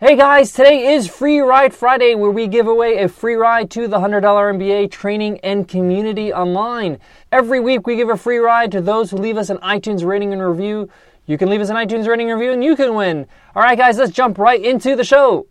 Hey guys, today is Free Ride Friday where we give away a free ride to the $100 MBA training and community online. Every week we give a free ride to those who leave us an iTunes rating and review. You can leave us an iTunes rating and review and you can win. All right guys, let's jump right into the show.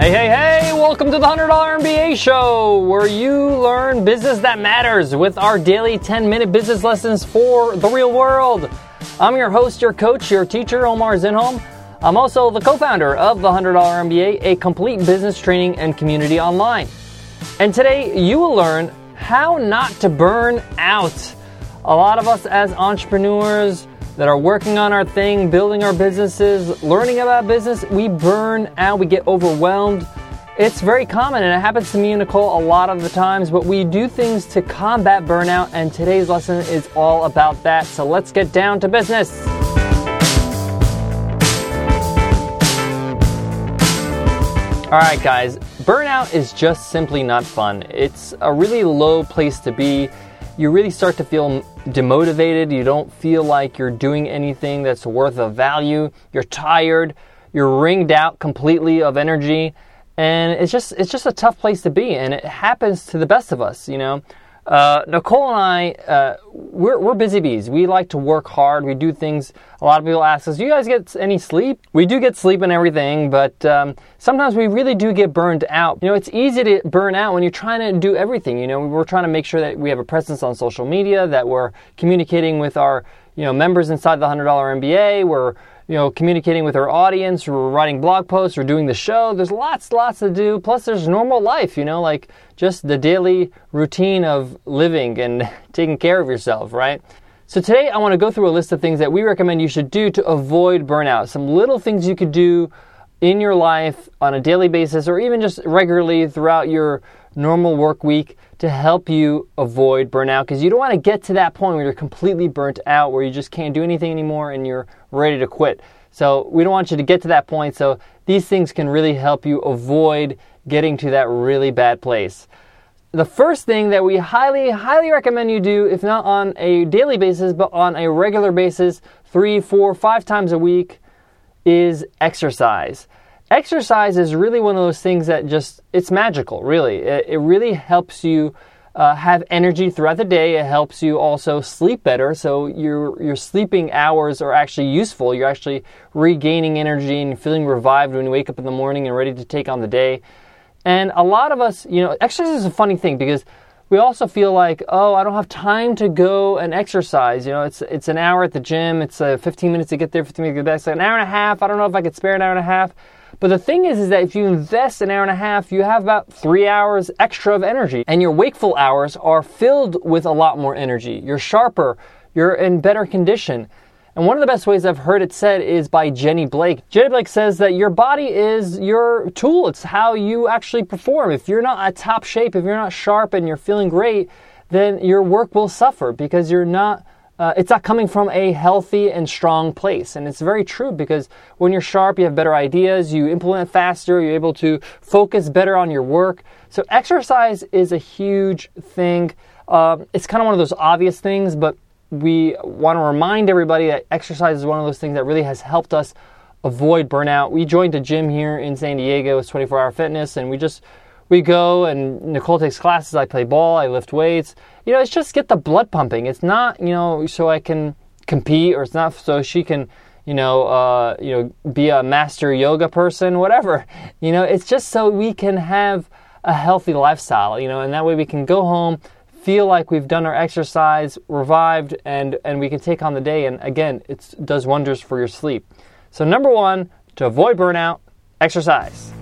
Hey, hey, hey, welcome to the $100 MBA show where you learn business that matters with our daily 10 minute business lessons for the real world. I'm your host, your coach, your teacher, Omar Zenhom. I'm also the co founder of the $100 MBA, a complete business training and community online. And today you will learn how not to burn out. A lot of us as entrepreneurs, that are working on our thing, building our businesses, learning about business, we burn out, we get overwhelmed. It's very common and it happens to me and Nicole a lot of the times, but we do things to combat burnout, and today's lesson is all about that. So let's get down to business. All right, guys, burnout is just simply not fun. It's a really low place to be you really start to feel demotivated. You don't feel like you're doing anything that's worth of value. You're tired. You're wringed out completely of energy. And it's just it's just a tough place to be, and it happens to the best of us, you know. Uh, Nicole and I, uh, we're, we're busy bees. We like to work hard. We do things. A lot of people ask us, "Do you guys get any sleep?" We do get sleep and everything, but um, sometimes we really do get burned out. You know, it's easy to burn out when you're trying to do everything. You know, we're trying to make sure that we have a presence on social media, that we're communicating with our you know members inside the hundred dollar MBA. We're you know, communicating with our audience, we're writing blog posts, we're doing the show. There's lots, lots to do. Plus, there's normal life, you know, like just the daily routine of living and taking care of yourself, right? So, today I want to go through a list of things that we recommend you should do to avoid burnout. Some little things you could do in your life on a daily basis or even just regularly throughout your normal work week to help you avoid burnout because you don't want to get to that point where you're completely burnt out, where you just can't do anything anymore and you're ready to quit. So, we don't want you to get to that point. So, these things can really help you avoid getting to that really bad place. The first thing that we highly, highly recommend you do, if not on a daily basis, but on a regular basis, three, four, five times a week, is exercise exercise is really one of those things that just it's magical really it, it really helps you uh, have energy throughout the day it helps you also sleep better so your your sleeping hours are actually useful you're actually regaining energy and feeling revived when you wake up in the morning and ready to take on the day and a lot of us you know exercise is a funny thing because we also feel like, oh, I don't have time to go and exercise. You know, it's it's an hour at the gym. It's uh, 15 minutes to get there, 15 minutes to get back. It's an hour and a half. I don't know if I could spare an hour and a half. But the thing is, is that if you invest an hour and a half, you have about three hours extra of energy. And your wakeful hours are filled with a lot more energy. You're sharper, you're in better condition. And one of the best ways I've heard it said is by Jenny Blake. Jenny Blake says that your body is your tool, it's how you actually perform. If you're not at top shape, if you're not sharp and you're feeling great, then your work will suffer because you're not uh, it's not coming from a healthy and strong place. And it's very true because when you're sharp, you have better ideas, you implement faster, you're able to focus better on your work. So, exercise is a huge thing. Uh, it's kind of one of those obvious things, but we want to remind everybody that exercise is one of those things that really has helped us avoid burnout. We joined a gym here in San Diego, it's 24 hour fitness, and we just we go and Nicole takes classes. I play ball, I lift weights. You know, it's just get the blood pumping. It's not, you know, so I can compete or it's not so she can, you know, uh, you know, be a master yoga person, whatever. You know, it's just so we can have a healthy lifestyle, you know, and that way we can go home, feel like we've done our exercise, revived, and and we can take on the day. And again, it does wonders for your sleep. So number one, to avoid burnout, exercise.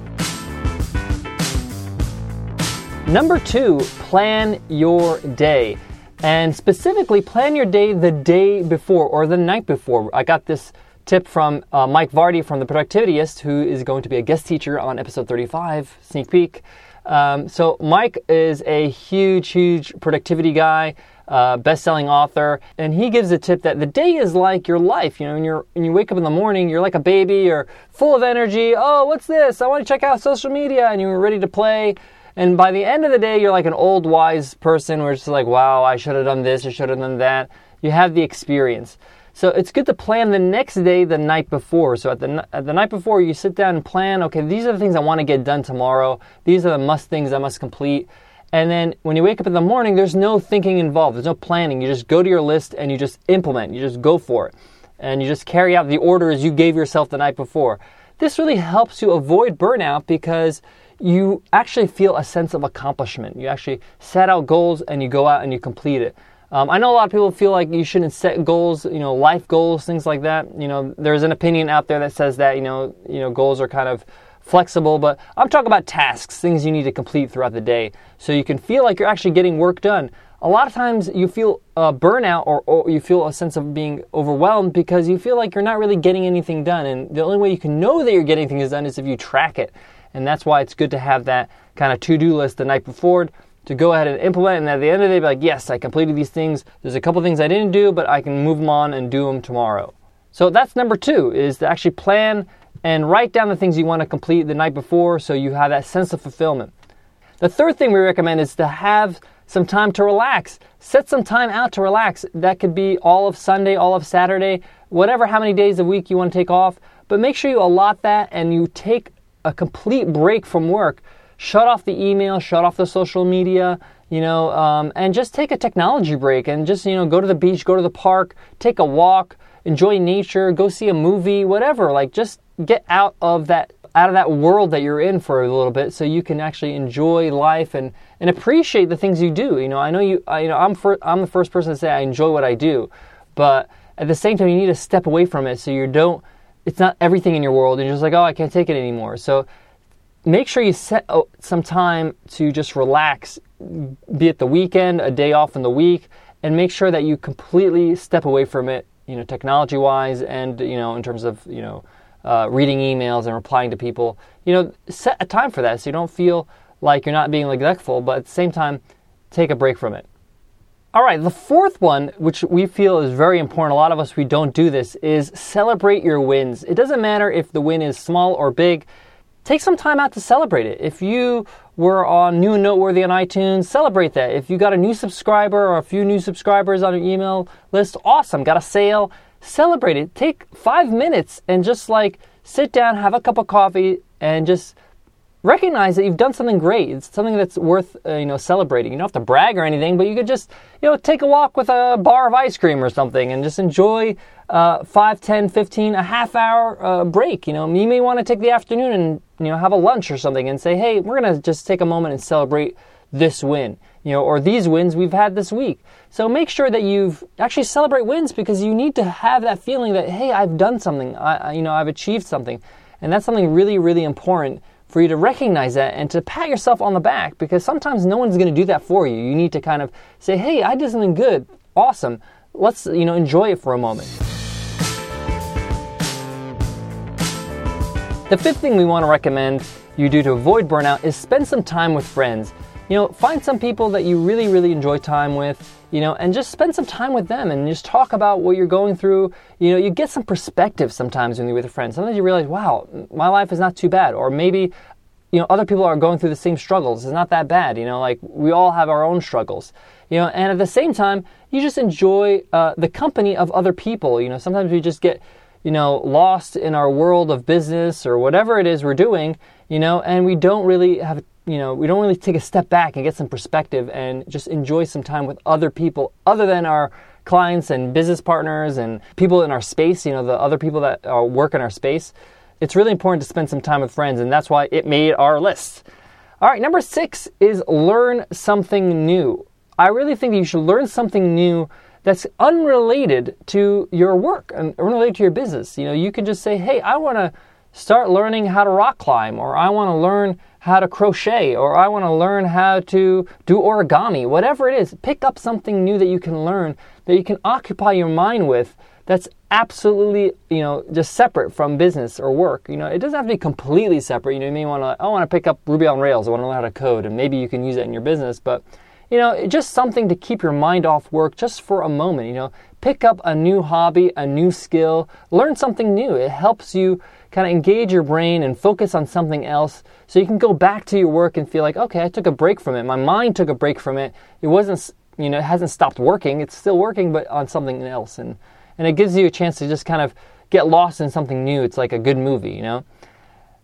Number two, plan your day. And specifically, plan your day the day before or the night before. I got this tip from uh, Mike Vardy from The Productivityist, who is going to be a guest teacher on episode 35, sneak peek. Um, so, Mike is a huge, huge productivity guy, uh, best selling author, and he gives a tip that the day is like your life. You know, when, you're, when you wake up in the morning, you're like a baby, you're full of energy. Oh, what's this? I want to check out social media, and you're ready to play. And by the end of the day, you're like an old wise person where it's like, wow, I should have done this, I should have done that. you have the experience. So it's good to plan the next day the night before. So at the, at the night before, you sit down and plan, okay, these are the things I want to get done tomorrow. These are the must things I must complete. And then when you wake up in the morning, there's no thinking involved. There's no planning. You just go to your list and you just implement. You just go for it. And you just carry out the orders you gave yourself the night before. This really helps you avoid burnout because you actually feel a sense of accomplishment. You actually set out goals and you go out and you complete it. Um, I know a lot of people feel like you shouldn't set goals, you know, life goals, things like that. You know, there's an opinion out there that says that, you know, you know, goals are kind of flexible, but I'm talking about tasks, things you need to complete throughout the day, so you can feel like you're actually getting work done. A lot of times you feel uh, burnout or, or you feel a sense of being overwhelmed because you feel like you're not really getting anything done, and the only way you can know that you're getting things done is if you track it, and that's why it's good to have that kind of to-do list the night before to go ahead and implement. And at the end of the day, be like, yes, I completed these things. There's a couple things I didn't do, but I can move them on and do them tomorrow. So that's number two is to actually plan and write down the things you want to complete the night before so you have that sense of fulfillment. The third thing we recommend is to have some time to relax. Set some time out to relax. That could be all of Sunday, all of Saturday, whatever, how many days a week you want to take off. But make sure you allot that and you take a complete break from work shut off the email, shut off the social media, you know, um, and just take a technology break and just, you know, go to the beach, go to the park, take a walk, enjoy nature, go see a movie, whatever. Like, just get out of that out of that world that you're in for a little bit so you can actually enjoy life and, and appreciate the things you do. You know, I know you, I, you know, I'm, for, I'm the first person to say I enjoy what I do, but at the same time, you need to step away from it so you don't, it's not everything in your world and you're just like, oh, I can't take it anymore. So make sure you set oh, some time to just relax, be it the weekend, a day off in the week, and make sure that you completely step away from it, you know, technology wise and, you know, in terms of, you know, uh, reading emails and replying to people. You know, set a time for that so you don't feel like you're not being neglectful, but at the same time, take a break from it. All right, the fourth one, which we feel is very important, a lot of us we don't do this, is celebrate your wins. It doesn't matter if the win is small or big take some time out to celebrate it. If you were on new and noteworthy on iTunes, celebrate that. If you got a new subscriber or a few new subscribers on your email list, awesome. Got a sale, celebrate it. Take five minutes and just like sit down, have a cup of coffee, and just recognize that you've done something great. It's something that's worth uh, you know celebrating. You don't have to brag or anything, but you could just you know take a walk with a bar of ice cream or something and just enjoy uh, 5, 10, 15, a half hour uh, break. You know, you may want to take the afternoon and you know have a lunch or something and say, hey, we're gonna just take a moment and celebrate this win. You know, or these wins we've had this week. So make sure that you've actually celebrate wins because you need to have that feeling that hey, I've done something. I, you know, I've achieved something, and that's something really, really important for you to recognize that and to pat yourself on the back because sometimes no one's going to do that for you. You need to kind of say, "Hey, I did something good. Awesome. Let's, you know, enjoy it for a moment." The fifth thing we want to recommend you do to avoid burnout is spend some time with friends. You know, find some people that you really, really enjoy time with, you know, and just spend some time with them and just talk about what you're going through. You know, you get some perspective sometimes when you're with a friend. Sometimes you realize, wow, my life is not too bad. Or maybe, you know, other people are going through the same struggles. It's not that bad. You know, like we all have our own struggles. You know, and at the same time, you just enjoy uh, the company of other people. You know, sometimes we just get, you know, lost in our world of business or whatever it is we're doing, you know, and we don't really have you know, we don't really take a step back and get some perspective and just enjoy some time with other people other than our clients and business partners and people in our space, you know, the other people that uh, work in our space. It's really important to spend some time with friends, and that's why it made our list. All right, number six is learn something new. I really think that you should learn something new that's unrelated to your work and unrelated to your business. You know, you can just say, hey, I want to start learning how to rock climb, or I want to learn how to crochet, or I want to learn how to do origami, whatever it is, pick up something new that you can learn, that you can occupy your mind with that's absolutely, you know, just separate from business or work. You know, it doesn't have to be completely separate. You know, you may want to, I want to pick up Ruby on Rails, I want to learn how to code, and maybe you can use that in your business, but you know, just something to keep your mind off work just for a moment. You know, pick up a new hobby, a new skill, learn something new. It helps you kind of engage your brain and focus on something else so you can go back to your work and feel like, okay, I took a break from it. My mind took a break from it. It wasn't you know, it hasn't stopped working. It's still working, but on something else. And, and it gives you a chance to just kind of get lost in something new. It's like a good movie, you know?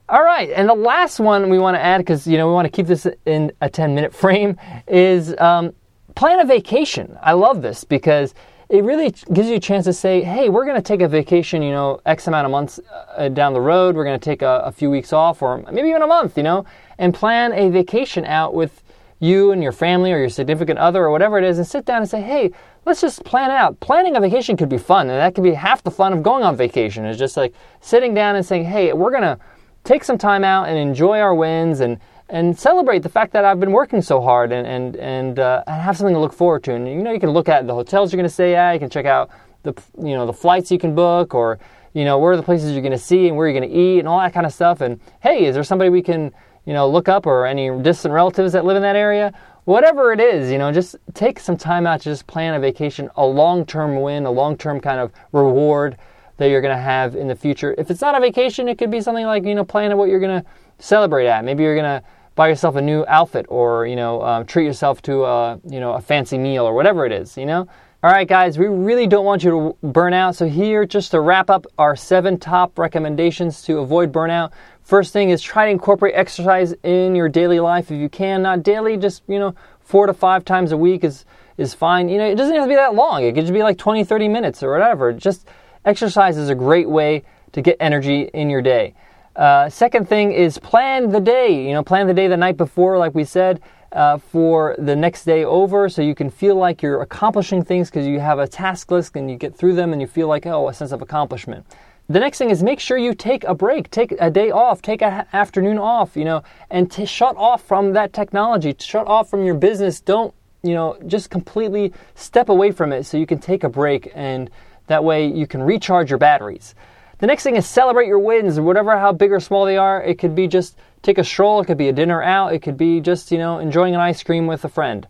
All right, and the last one we want to add, because, you know, we want to keep this in a 10 minute frame, is um, plan a vacation. I love this because it really gives you a chance to say, hey, we're going to take a vacation, you know, X amount of months uh, down the road. We're going to take a, a, few weeks off or maybe even a month, you know, and plan a vacation out with you and your family or your significant other or whatever it is and sit down and say, hey, let's just plan it out. Planning a vacation could be fun, and that could be half the fun of going on vacation. is just like sitting down and saying, hey, we're going to take some time out and enjoy our wins and and celebrate the fact that I've been working so hard and and and, uh, have something to look forward to. And you know, you can look at the hotels you're going to stay at. You can check out the you know the flights you can book, or you know where are the places you're going to see and where you're going to eat and all that kind of stuff. And hey, is there somebody we can you know look up or any distant relatives that live in that area? Whatever it is, you know, just take some time out to just plan a vacation, a long-term win, a long-term kind of reward that you're going to have in the future. If it's not a vacation, it could be something like, you know, planning what you're going to celebrate at. Maybe you're going to buy yourself a new outfit or, you know, um, treat yourself to, a, you know, a fancy meal or whatever it is, you know? All right, guys, we really don't want you to burn out. So, here, just to wrap up our seven top recommendations to avoid burnout. First thing is try to incorporate exercise in your daily life if you can. Not daily, just, you know, four to five times a week is, is fine. You know, it doesn't have to be that long. It could just be like 20, 30 minutes or whatever. Just exercise is a great way to get energy in your day. Uh, second thing is plan the day. You know, plan the day the night before, like we said, uh, for the next day over, so you can feel like you're accomplishing things because you have a task list and you get through them and you feel like oh, a sense of accomplishment. The next thing is make sure you take a break, take a day off, take an afternoon off, you know, and to shut off from that technology, shut off from your business. Don't you know, just completely step away from it so you can take a break and that way you can recharge your batteries. The next thing is celebrate your wins, whatever how big or small they are. It could be just take a stroll, it could be a dinner out, it could be just, you know, enjoying an ice cream with a friend.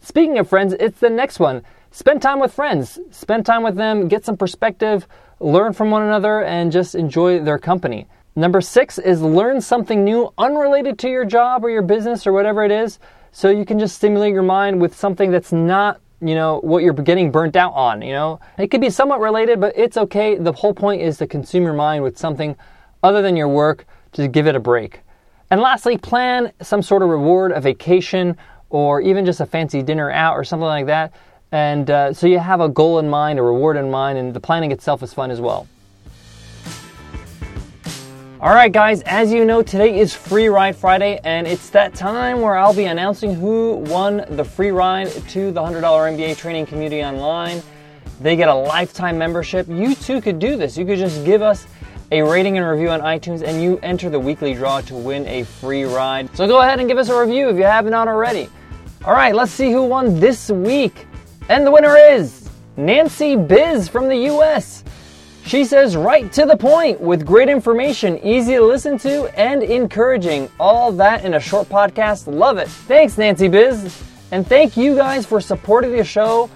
Speaking of friends, it's the next one. Spend time with friends. Spend time with them, get some perspective, learn from one another, and just enjoy their company. Number six is learn something new unrelated to your job or your business or whatever it is, so you can just stimulate your mind with something that's not you know, what you're getting burnt out on, you know? It could be somewhat related, but it's okay. The whole point is to consume your mind with something other than your work to give it a break. And lastly, plan some sort of reward, a vacation, or even just a fancy dinner out or something like that. And uh, so you have a goal in mind, a reward in mind, and the planning itself is fun as well. All right, guys, as you know, today is Free Ride Friday, and it's that time where I'll be announcing who won the free ride to the $100 MBA training community online. They get a lifetime membership. You too could do this. You could just give us a rating and review on iTunes, and you enter the weekly draw to win a free ride. So go ahead and give us a review if you have not already. All right, let's see who won this week. And the winner is Nancy Biz from the US. She says right to the point with great information, easy to listen to, and encouraging. All that in a short podcast. Love it. Thanks, Nancy Biz. And thank you guys for supporting the show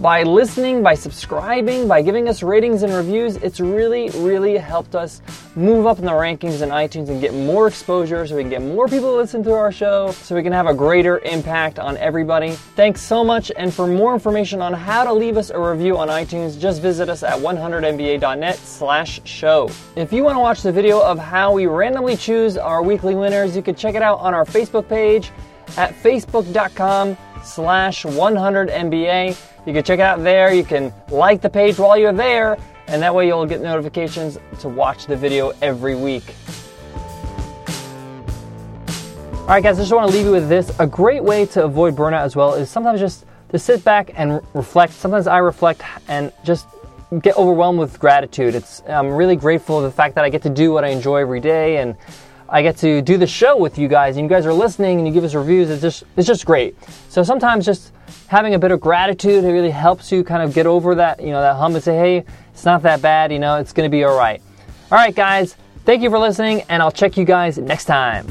by listening, by subscribing, by giving us ratings and reviews. It's really, really helped us move up in the rankings in iTunes and get more exposure so we can get more people to listen to our show so we can have a greater impact on everybody. Thanks so much. And for more information on how to leave us a review on iTunes, just visit us at 100mba.net slash show. If you want to watch the video of how we randomly choose our weekly winners, you can check it out on our Facebook page at facebook.com slash 100mba. You can check out there. You can like the page while you're there, and that way you'll get notifications to watch the video every week. All right, guys, I just want to leave you with this. A great way to avoid burnout as well is sometimes just to sit back and reflect. Sometimes I reflect and just get overwhelmed with gratitude. It's I'm really grateful for the fact that I get to do what I enjoy every day and I get to do the show with you guys and you guys are listening and you give us reviews. It's just it's just great. So sometimes just having a bit of gratitude, it really helps you kind of get over that, you know, that hump and say, hey, it's not that bad, you know, it's going to be all right. All right, guys, thank you for listening, and I'll check you guys next time.